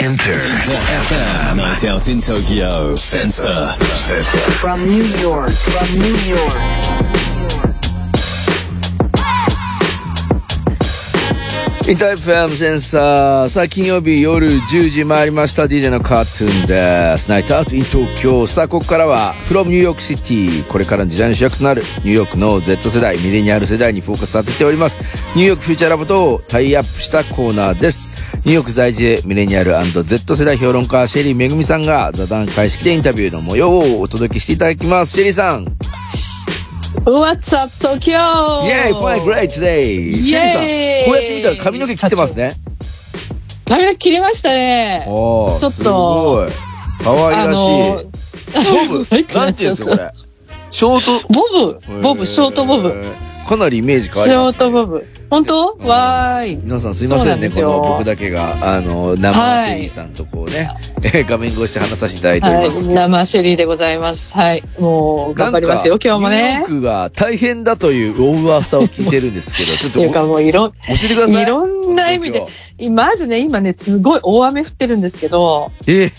Inter FM Night out in Tokyo. Sensor. From New York, from New York. Inter FM センサー。さあ、金曜日夜10時回りました。DJ のカートゥーンです。 Night out in Tokyo。さあ、ここからは、from New York City。これからの時代の主役となる、ニューヨークの Z 世代、ミレニアル世代にフォーカス当てております。ニューヨークフューチャーラボとタイアップしたコーナーです。ニューヨーク在住、ミレニアル &Z 世代評論家、シェリーめぐみさんが、座談会式でインタビューの模様をお届けしていただきます。シェリーさん。What's up, Tokyo? イェーイ !Fine, great today! シェリーさん、こうやって見たら髪の毛切ってますね。髪の毛切りましたね。おーちょっとすごい。可愛らしい。ボブ？なんていうんですか、これ？ショート。ボブ、ボブ、ショートボブ。えーかなりイメージ変わショーります、ね。トボブ。本当？うんわーい。皆さんすいませんね、んですよの僕だけが、あの、生はいシェリーさんとこうね、えー 画面越しで話させていただいておりはい、ます。生シェリーでございます。はい。もう、頑張りますよ、今日もねニューが大変だという大噂を聞いてるんですけど、ちょっっていうかともういろ、教えてください。いろんな意味で、まずね、今ね、すごい大雨降ってるんですけど、え、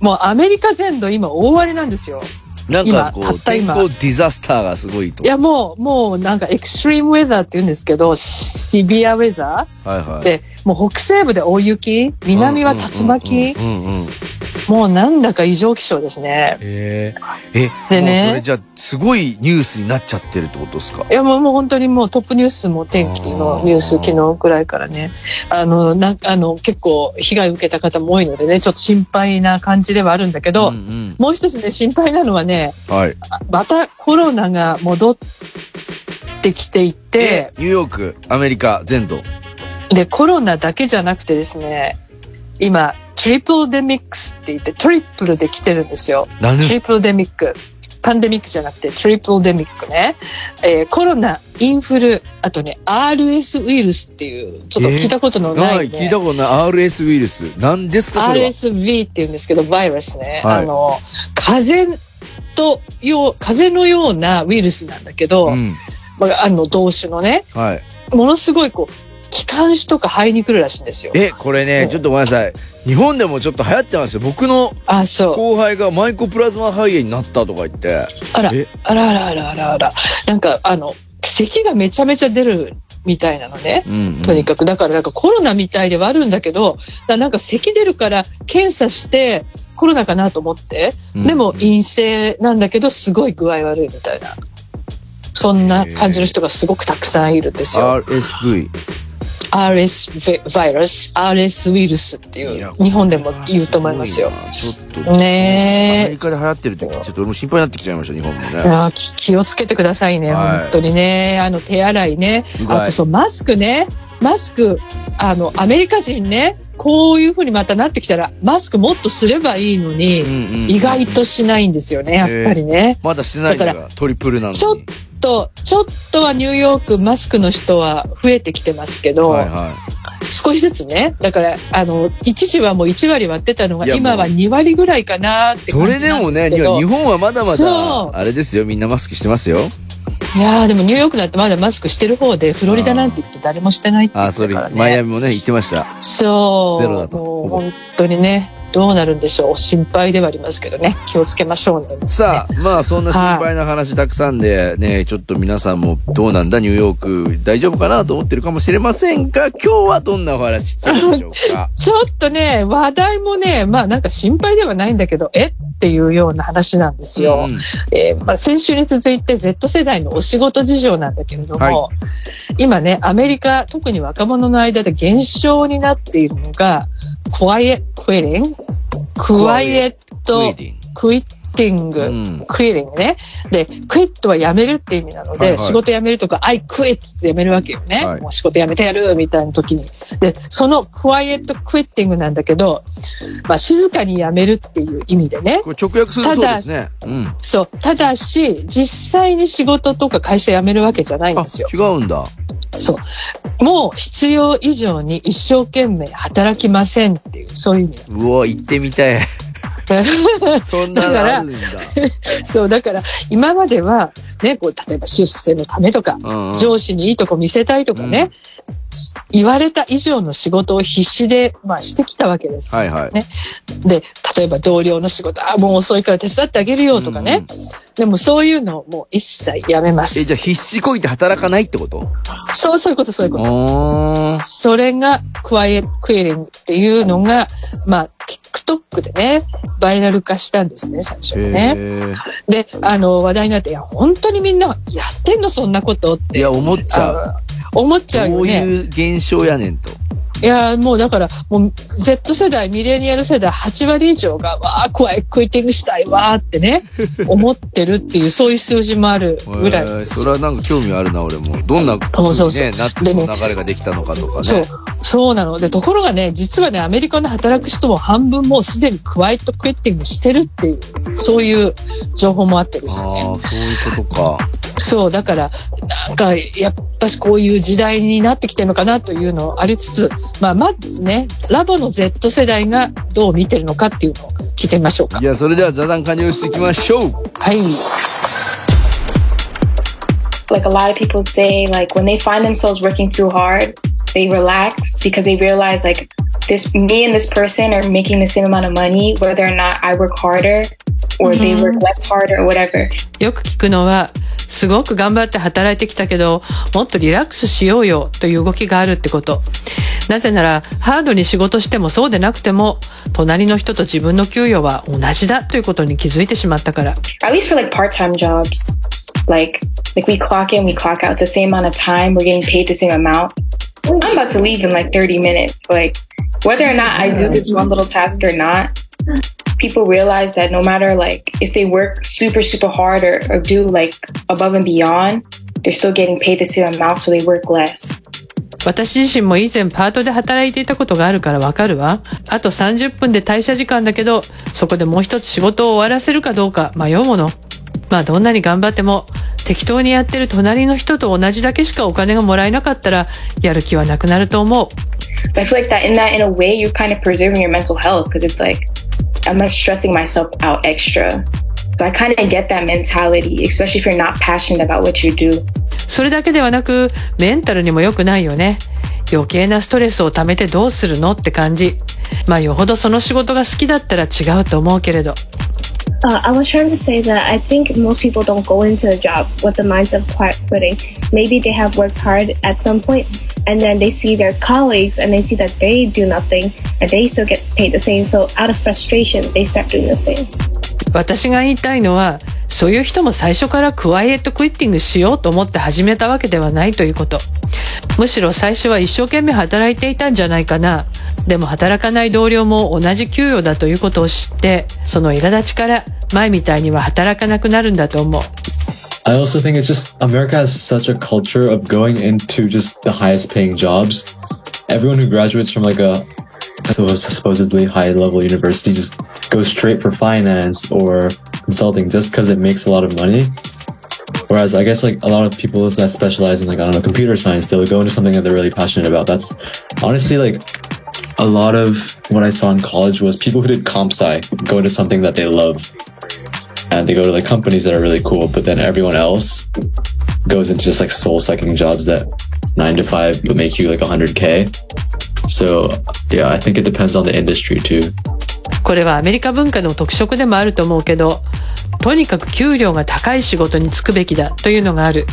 もうアメリカ全土今大荒れなんですよ。なんかこう、天候ディザスターがすごいと。いや、もう、もうなんかエクストリームウェザーって言うんですけど、シビアウェザはいはい。ーで、もう北西部で大雪、南は竜巻。もうなんだか異常気象ですね。えー、え、でねそれじゃあ、すごいニュースになっちゃってるってことですか？いやもうもう本当にもうトップニュースも天気のニュース昨日くらいからね、あの、なんあの結構被害を受けた方も多いのでね、ちょっと心配な感じではあるんだけど、うんうんもう一つね、心配なのはね、はい。あまたコロナが戻ってきていて、ニューヨーク、アメリカ、全土。で、コロナだけじゃなくてですね、今、トリプルデミックスって言ってトリプルで来てるんですよ。何トリプルデミック。パンデミックじゃなくてトリプルデミックね。えーコロナ、インフル、あとね、RS ウイルスっていう、ちょっと聞いたことのない、はい、ね聞いたことない RS ウイルス。何ですか、それは？RSV って言うんですけど、バイラスね。はいあの、風邪とよう、風邪のようなウイルスなんだけど、うん。まあ、あの、同種のね、はい。ものすごいこう、気管支とか肺に来るらしいんですよ。え、これね、ちょっとごめんなさい。日本でもちょっと流行ってますよ。僕の。後輩がマイコプラズマ肺炎になったとか言って。あらえ、あらあらあらあらあら。なんか、あの、咳がめちゃめちゃ出るみたいなのね。うん、うん。とにかく、だからなんかコロナみたいではあるんだけど、だなんか咳出るから検査してコロナかなと思って、うんでも陰性なんだけどすごい具合悪いみたいな。そんな感じの人がすごくたくさんいるんですよ。RSV。RS バイラス、RS ウイルスっていう、日本でも言うと思いますよ。。ちょっと。アメねリカで流行ってるってちょっと俺も心配になってきちゃいました、日本もね。や気気をつけてくださいね、はい本当にね。あの、手洗いね。あとそう、マスクね。マスク、あの、アメリカ人ね、こういう風にまたなってきたら、マスクもっとすればいいのに、うんうん意外としないんですよね、やっぱりね。まだしてないんだだが、トリプルなのに。ちょっと、ちょっとはニューヨークマスクの人は増えてきてますけど、はいは少しずつね。だから、あの、一時はもう1割割ってたのが、今は2割ぐらいかなってい。そ感じなんれでもね、日。本はまだまだ、あれですよ、みんなマスクしてますよ。いやーでもニューヨークだってまだマスクしてる方で、フロリダなんて言って誰もしてないって言あ、それってたから、ね。マイアミもね、言ってました。そう。ゼロだと本当にね、どうなるんでしょう。心配ではありますけどね。気をつけましょうね。さあ、まあそんな心配な話たくさんでね、ちょっと皆さんもどうなんだ？ニューヨーク大丈夫かなと思ってるかもしれませんが、今日はどんなお話聞くでしょうか？ちょっとね、話題もね、まあなんか心配ではないんだけど、え？っていうような話なんですよ。うんえーまあ、先週に続いて Z 世代のお仕事事情なんだけれども、はい今ね、アメリカ、特に若者の間で減少になっているのが、クワイエ、ティング、うんクイリングね。で、クイットはやめるって意味なので、はいはい仕事辞めるとか、I quit ってやめるわけよね。はいもう仕事辞めてやるみたいな時に。で、そのクワイエットクイッティングなんだけど、まあ、静かに辞めるっていう意味でね。これ直訳するとそうですね。うん。そう。ただし、実際に仕事とか会社辞めるわけじゃないんあ、ですよ。違うんだ。そう。もう必要以上に一生懸命働きませんっていう、そういう意味なんですうわ、行ってみたい。そんなのあるんだ。そう、だから、今までは、ね、こう、例えば出世のためとか、うんうん上司にいいとこ見せたいとかね、言われた以上の仕事を必死で、まあ、してきたわけです。はいはい。ねで、例えば同僚の仕事、あ、もう遅いから手伝ってあげるよとかね。でもそういうのをもう一切やめまえ、す。じゃあ必死こいて働かないってこと？そう、そういうこと、そういうこと。あそれがクワイエクエリングっていうのが、まあ、TikTok でね、バイラル化したんですね、最初ね。へで、あの、話題になって、いや、本当にみんなやってんの、そんなことっー。いて。や、思っちゃう。思っちゃうよね。いう現象やねんと。いや、もうだから、もう Z 世代、ミレニアル世代8割以上が、わあ、クワイクイティングしたいわーってね、思ってるっていう、そういう数字もあるぐらいそれはなんか興味あるな、俺も。どんなそうそうそうね、なってその流れができたのかとかね。そう、そうなの。で、ところがね、実はね、アメリカの働く人も半分もうすでにクワイトクイッティングしてるっていう、そういう情報もあってですああ、ね。そういうことか。そう、だから、なんか、やっぱしこういう時代になってきてるのかなというのありつつ、まあ、まずね、ラボの Z 世代がどう見てるのかっていうのを聞いてみましょうかい。や、それでは座談会にしていきましょう。はい。like a lot of people say like when they find themselves working too hard they relax because they realize like this me and this person are making the same amount of money whether or not i work harder or they work less hard or whatever よく聞くのは、すごく頑張って働いてきたけど、もっとリラックスしようよという動きがあるってこと。なぜなら、ハードに仕事してもそうでなくても、隣の人と自分の給与は同じだということに気づいてしまったから。at least for like part-time jobs like like we clock in we clock out the same amount of time we're getting paid the same amount i'm about to leave in like 30 minutes like whether or not i do this one little task or not people realize that no matter like if they work super super hard or, or do like above and beyond they're still getting paid the same amount so they work less 私自身も以前パートで働いていたことがあるからわかるわ。あと30分で退社時間だけど、そこでもう一つ仕事を終わらせるかどうか迷うもの。まあどんなに頑張っても、適当にやってる隣の人と同じだけしかお金がもらえなかったら、やる気はなくなると思う。so i feel like that in that in a way you're kind of preserving your mental health because it's like i'm not stressing myself out extra so i kind of get that mentality especially if you're not passionate about what you do それだけではなく、メンタルにも良くないよね。余計なストレスを溜めてどうするのって感じ。まあよほどその仕事が好きだったら違うと思うけれど。 Uh, I was trying to say that I think most people don't go into a job with the mindset of quiet quitting. Maybe they have worked hard at some point and then they see their colleagues and they see that they do nothing and they still get paid the same. So out of frustration, they start doing the same. 私が言いたいのは、そういう人も最初からクワイエットクイッティングしようと思って始めたわけではないということ。むしろ最初は一生懸命働いていたんじゃないかな。でも働かない同僚も同じ給与だということを知って、その苛立ちから前みたいには働かなくなるんだと思う。I also think it's just America has such a culture of going into just the highest paying jobs. Everyone who graduates from like a supposedly high level university just goes straight for finance or consulting just because it makes a lot of money. Whereas I guess like a lot of people that specialize in like I don't know computer science, they'll go into something that they're really passionate about. That's honestly like a lot of what I saw in college was people who did comp sci go into something that they love and they go to like companies that are really cool, but then everyone else goes into just like soul sucking jobs that nine to five would make you like 100k. So yeah, I think it depends on the industry too. これはアメリカ文化の特色でもあると思うけど、とにかく給料が高い仕事に就くべきだというのがある。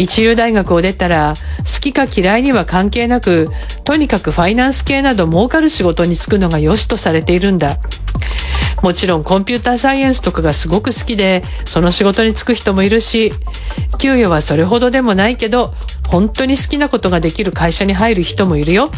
一流大学を出たら、好きか嫌いには関係なく、とにかくファイナンス系など儲かる仕事に就くのが良しとされているんだ。もちろんコンピューターサイエンスとかがすごく好きで、その仕事に就く人もいるし、給与はそれほどでもないけど、本当に好きなことができる会社に入る人もいるよ。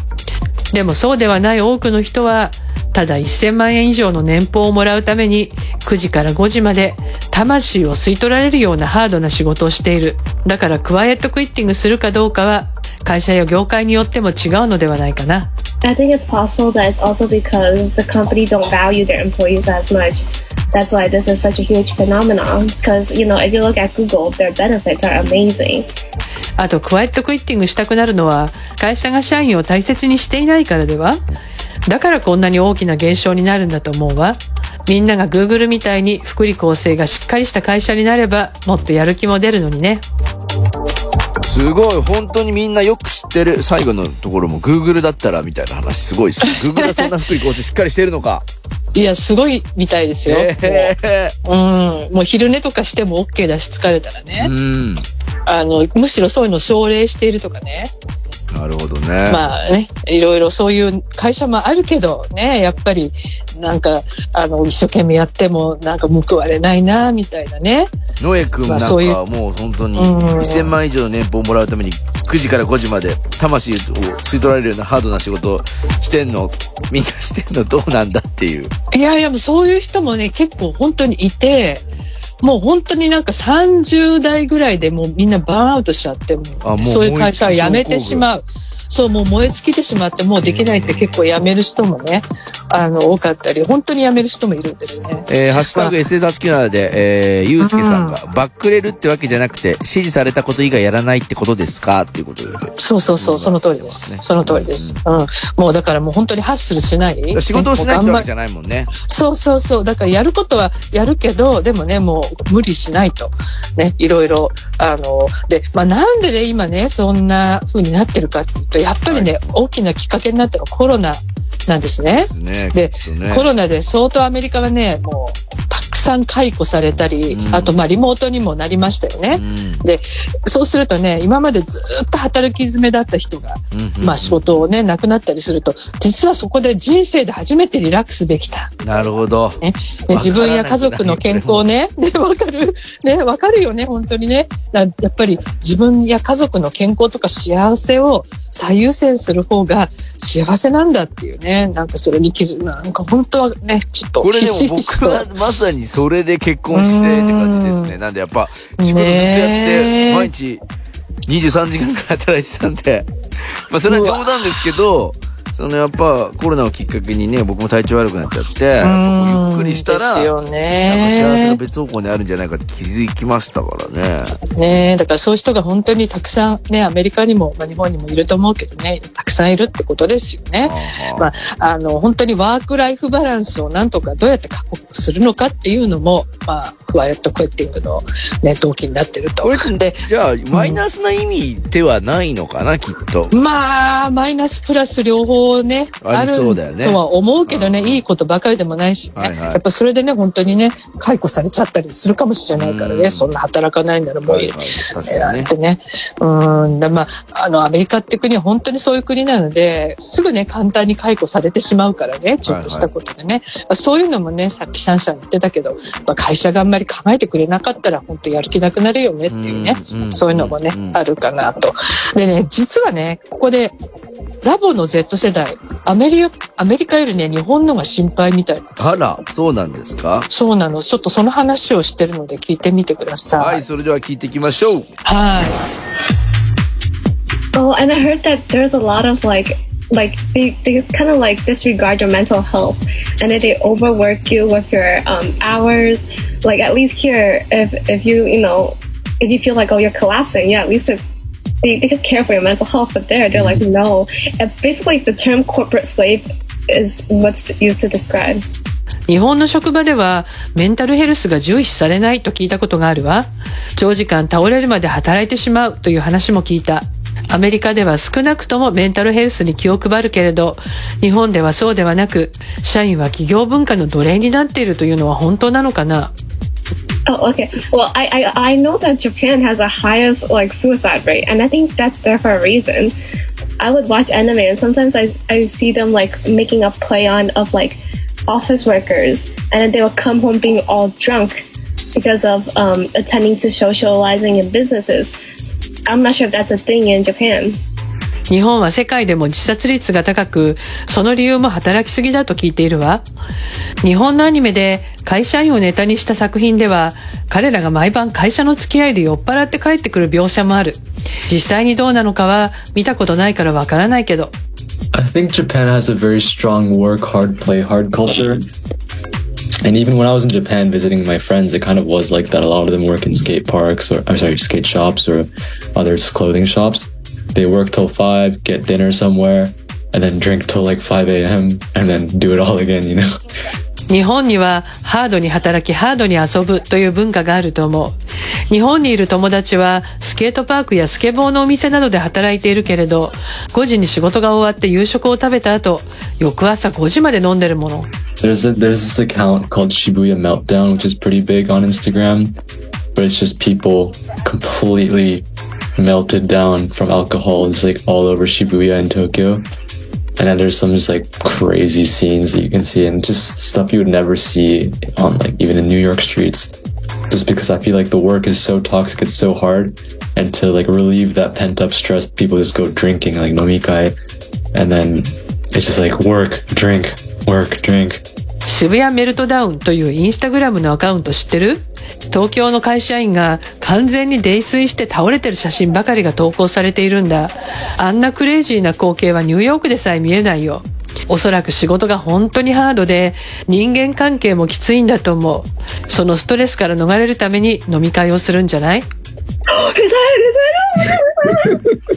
でもそうではない多くの人は、ただ1000万円以上の年俸をもらうために9時から5時まで魂を吸い取られるようなハードな仕事をしている。だからクワイエットクイッティングするかどうかは会社や業界によっても違うのではないかな。I think it's possible that it's also because the company don't value their employees as much. That's why this is such a huge phenomenon. Because, you know, if you look at Google, their benefits are amazing. あとクワイエットクイッティングしたくなるのは会社が社員を大切にしていないからではだからこんなに大きな現象になるんだと思うわ。みんなが Google みたいに福利厚生がしっかりした会社になればもっとやる気も出るのにね。すごい、本当にみんなよく知ってる。最後のところも Google だったらみたいな話すごいです。Google はそんな福利厚生しっかりしてるのか。いや、すごいみたいですよ。ええうん。もう昼寝とかしても OK だし疲れたらね。うん。あの、むしろそういうのを奨励しているとかね。なるほどね。まあね、いろいろそういう会社もあるけどね、やっぱりなんか、あの、一生懸命やってもなんか報われないな、みたいなね。ノエ君なんかもう本当にうん2000万以上の年俸をもらうために9時から5時まで魂を吸い取られるようなハードな仕事をしてんの、みんなしてんのどうなんだっていう。いやいや、もうそういう人もね、結構本当にいて、もう本当になんか30代ぐらいでもうみんなバーンアウトしちゃって、もうそういう会社を辞めてしまう。そう、もう燃え尽きてしまって、もうできないって結構辞める人もね、あの、多かったり、本当に辞める人もいるんですね。えー、ハッシュタグ SS89 で、えー、ゆうすけさんが、バックレるってわけじゃなくて、指示されたこと以外やらないってことですか？っていうことで。そうそうそう、その通りです。その通りです。うん。もうだからもう本当にハッスルしない？仕事をしないってわけじゃゃないもんね。そうそうそう。だからやることはやるけど、でもね、もう無理しないと。ね、いろいろ。あの、で、まあなんでね、今ね、そんな風になってるかっていうと、やっぱりね、大きなきっかけになったのはコロナなんですねで。すね。でね。コロナで相当アメリカはね、もう、さん解雇されたり、うん。あと、まあ、リモートにもなりましたよね。うん。で、そうするとね、今までずっと働き詰めだった人が、うんうんまあ仕事をね、なくなったりすると、実はそこで人生で初めてリラックスできた。なるほど。ね、で自分や家族の健康ね、ね、わかる、ね、わかるよね、本当にね。だやっぱり自分や家族の健康とか幸せを最優先する方が幸せなんだっていうね、なんかそれに気づなんか本当はね、ちょっとこれでも僕はまさにそれで結婚してって感じですね。うん。なんでやっぱ仕事ずっとやって、毎日23時間ぐらい働いてたんで、まあそれは冗談ですけど、そのやっぱコロナをきっかけにね、僕も体調悪くなっちゃって、うゆっくりしたら、なんかね。幸せが別方向にあるんじゃないかって気づきましたからね。ねだからそういう人が本当にたくさんね、アメリカにも、まあ、日本にもいると思うけどね、たくさんいるってことですよね。まあ、あの、本当にワークライフバランスをなんとかどうやって確保するのかっていうのも、まあ、クワイエットクエッティングのね、動機になってると。これで、じゃあ、マイナスな意味ではないのかな、きっと。まあ、マイナスプラス両方ね、ありるとは思うけどね、うんいいことばかりでもないしね、やっぱそれでね、本当にね、解雇されちゃったりするかもしれないからね、うんそんな働かないならもういい。ね。うん。だまあ、あの、アメリカって国は本当にそういう国なので、すぐね、簡単に解雇されてしまうからね、ちょっとしたことでね。まあそういうのもね、さっきシャンシャン言ってたけど、まあ、会社があんまり考えてくれなかったら、本当やる気なくなるよねっていうね、そういうのもね、うんあるかなと。でね、実はね、ここで、ラボの Z 世代、アメリカ、アメリカよりね、日本のが心配みたいあら、そうなんですかそうなの。ちょっとその話をしてるので聞いてみてください。はい、それでは聞いていきましょう。はい。Oh, and I heard that there's a lot of like, like they, they kind of like disregard your mental health, and then they overwork you with your um, hours. Like at least here, if if you you know, if you feel like oh you're collapsing, yeah, at least if they, they could care for your mental health. But there, they're like no. And basically, the term corporate slave is what's used to describe. 日本の職場ではメンタルヘルスが重視されないと聞いたことがあるわ。長時間倒れるまで働いてしまうという話も聞いた。アメリカでは少なくともメンタルヘルスに気を配るけれど、日本ではそうではなく、社員は企業文化の奴隷になっているというのは本当なのかな？Oh, okay. Well, I, I I know that Japan has the highest like suicide rate, and I think that's there for a reason. I would watch anime, and sometimes I I see them like making a play on of like office workers, and then they will come home being all drunk because of um, attending to socializing in businesses. I'm not sure if that's a thing in Japan. 日本は世界でも自殺率が高く、その理由も働きすぎだと聞いているわ。日本のアニメで会社員をネタにした作品では、彼らが毎晩会社の付き合いで酔っ払って帰ってくる描写もある。実際にどうなのかは見たことないからわからないけど。I think Japan has a very strong work hard, play hard culture. And even when I was in Japan visiting my friends, it kind of was like that. A lot of them work in skate parks or, I'm sorry, skate shops or other clothing shops. They work till 5, get dinner somewhere, and then drink till like 5 a.m. and then do it all again, you know? 日本にはハードに働きハードに遊ぶという文化があると思う。 日本にいる友達はスケートパークやスケボーのお店などで働いているけれど5時に仕事が終わって夕食を食べた後翌朝5時まで飲んでるもの There's a there's this account called Shibuya Meltdown, which is pretty big on Instagram, but it's just people completely melted down from alcohol. It's like all over Shibuya in Tokyo. And then there's some just like crazy scenes that you can see and just stuff you would never see on like even in New York streets. Just because I feel like the work is so toxic, it's so hard. And to like relieve that pent up stress, people just go drinking like nomikai. And then it's just like work, drink, work, drink. 渋谷メルトダウンというインスタグラムのアカウント知ってる？東京の会社員が完全に泥酔して倒れてる写真ばかりが投稿されているんだ。あんなクレイジーな光景はニューヨークでさえ見えないよ。おそらく仕事が本当にハードで人間関係もきついんだと思う。そのストレスから逃れるために飲み会をするんじゃない？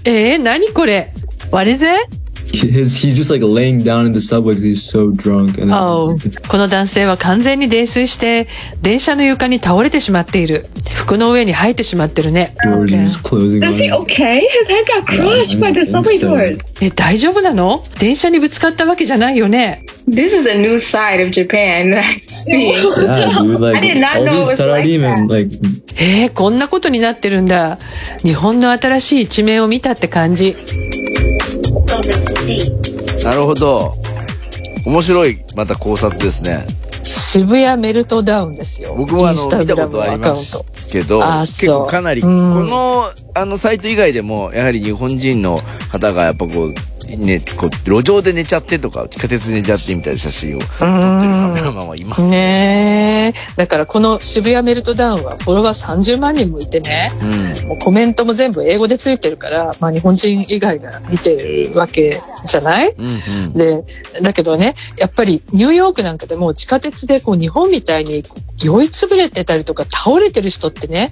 えー、何これ？What is it? His, he's just like laying down in the subway because he's so drunk. And then, Oh この男性は完全に泥酔して電車の床に倒れてしまっている服の上に生えてしまってるね doors are just closing Is he okay? His head got crushed by the subway doors. え大丈夫なの電車にぶつかったわけじゃないよね This is a new side of Japan that I'm seeing. Yeah, dude, like I did not know it was like that. like, えー、こんなことになってるんだ日本の新しい一面を見たって感じなるほど。面白い、また考察ですね。渋谷メルトダウンですよ。僕もあの見たことありますけど、あ結構かなり、こう。ん。のあのサイト以外でも、やはり日本人の方がやっぱこう、ね、こう路上で寝ちゃってとか、地下鉄で寝ちゃってみたいな写真を撮ってるカメラマンはいます。ねえだからこの渋谷メルトダウンはフォロワー30万人もいてねうん。もうコメントも全部英語でついてるから、まあ、日本人以外が見てるわけじゃない？うんうん。でだけどねやっぱりニューヨークなんかでも地下鉄でこう日本みたいに酔いつぶれてたりとか倒れてる人ってね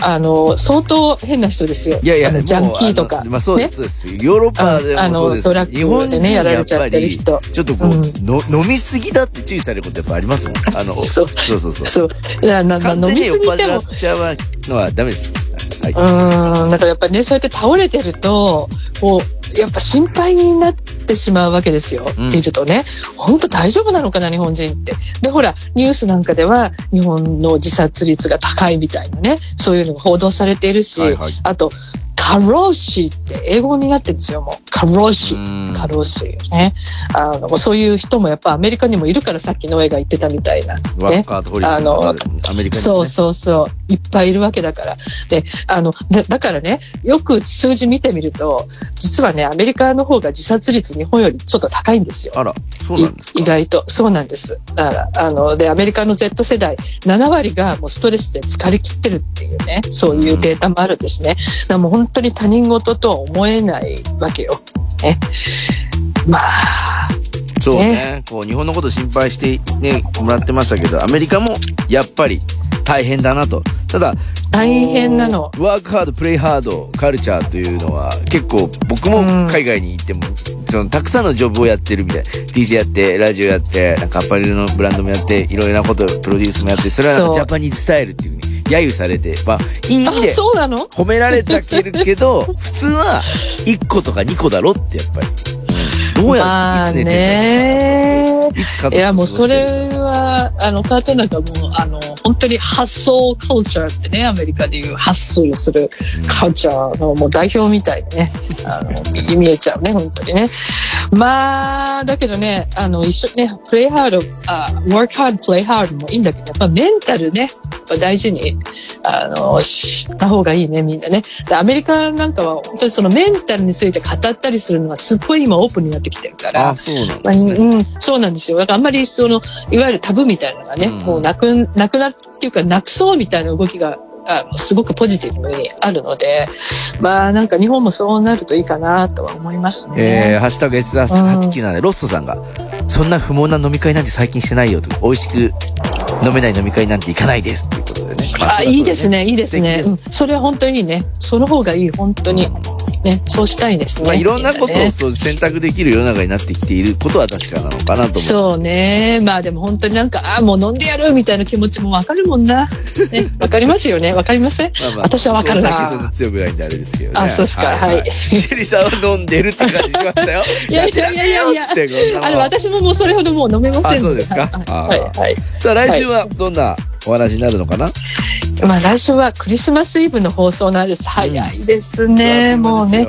あの相当変な人ですよいやいや、ジャンキーとかまあそうです、そうです。ヨーロッパであの。ドラッグでねやられちゃってるり、人ちょっとこう、の飲みすぎだって注意されることやっぱありますもん。あの、そうそうそうそう。そういやなな完全に飲みすぎてもちゃうのはダメです。はい。うーん、だからやっぱりね、そうやって倒れてると、こう、やっぱ心配になってしまうわけですよ。うん見るとね。本当大丈夫なのかな、日本人って。で、ほら、ニュースなんかでは、日本の自殺率が高いみたいなね、そういうのが報道されているし、はいはいあと、カローシーって英語になってるんですよ、もう。カローシうんー。カローシーね。あの、そういう人もやっぱアメリカにもいるからさっきの絵が言ってたみたいな。ワねあの、アメリカねそうそうそう。いっぱいいるわけだから。で、あの、だだからね、よく数字見てみると、実はね、アメリカの方が自殺率日本よりちょっと高いんですよ。あら、そうなんです意外と。そうなんです。だから、あの、で、アメリカの Z 世代、7割がもうストレスで疲れ切ってるっていうね、そういうデータもあるんですね。だからもう本当に他人事とは思えないわけよ。ね。まあ、そうね。こう、日本のこと心配してね、もらってましたけど、アメリカもやっぱり大変だなと。ただ、大変なのワークハード、プレイハード、カルチャーというのは結構僕も海外に行っても、そのたくさんのジョブをやってるみたいな。DJ やって、ラジオやって、なんかアパレルのブランドもやって、いろいろなこと、プロデュースもやって、それはジャパニーズスタイルっていうふうに揶揄されて、まあ、いい意あ味で、褒められたけど、普通は1個とか2個だろってやっぱり。うん。どうやまあっていつ寝てんねだろういつ家族いやもうそれはあのカートなんかもうあの本当に発想カルチャーってねアメリカでいう発想するカルチャーのもう代表みたいにねあの見見えちゃうね本当にね。まあだけどねあの一緒にねプレイハードあ work hard play hard もいいんだけどやっぱメンタルねやっぱ大事にあの知った方がいいねみんなね。でアメリカなんかは本当にそのメンタルについて語ったりするのがすっごい今オープンになってきてるから。あ、そうなんまあですね。うん、そうなんですよ。だからあんまりその、いわゆるタブーみたいなのがね、うんもうなく、なくなるっていうか、なくそうみたいな動きが、あのすごくポジティブにあるので、まあなんか日本もそうなるといいかなとは思いますえー、ね。ハッシュタグ S897 でロッソさんが、そんな不毛な飲み会なんて最近してないよと、美味しく飲めない飲み会なんて行かないですということでね。まあ、いいですね、いいですね。それは本当にいいね。その方がいい、本当に。ね、そうしたいですね。まあ、いろんなことをそう選択できる世の中になってきていることは確かなのかなと思う。そうね。まあでも本当になんか、ああ、もう飲んでやるみたいな気持ちもわかるもんな。ね、わかりますよね。わかりません、まあまあ私はわかるなな。強くないんであれですけどね。あそうっすかはいシェリーさんは飲んでるって感じしましたよ。いやいやいやいやいやあの、私ももうそれほどもう飲めませんのあそうですかはい。はい。はいさあ、来週はどんなお話になるのかな、まあ来週はクリスマスイブの放送なんです。早いですね。もうね。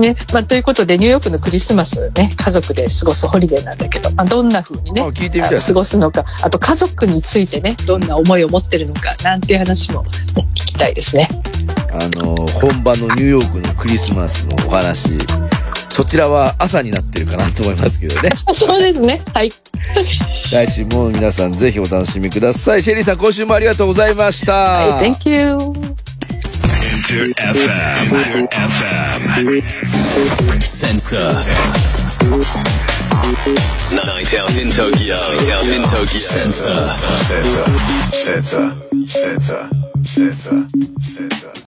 ね。まあということで、ニューヨークのクリスマスね、家族で過ごすホリデーなんだけど、まあどんな風にね、あ聞いてみたいあの過ごすのか、あと家族についてね、どんな思いを持ってるのか、なんていう話も、ね、聞きたいですね。あの、本場のニューヨークのクリスマスのお話、そちらは朝になってるかなと思いますけどね。そうですね。はい。来週も皆さんぜひお楽しみください。シェリーさん、今週もありがとうございました。はい、Thank you. Enter FM. FM. Sensor. Night out in Tokyo. Night out in Tokyo. Sensor. Sensor. Sensor. Sensor. Sensor. Sensor.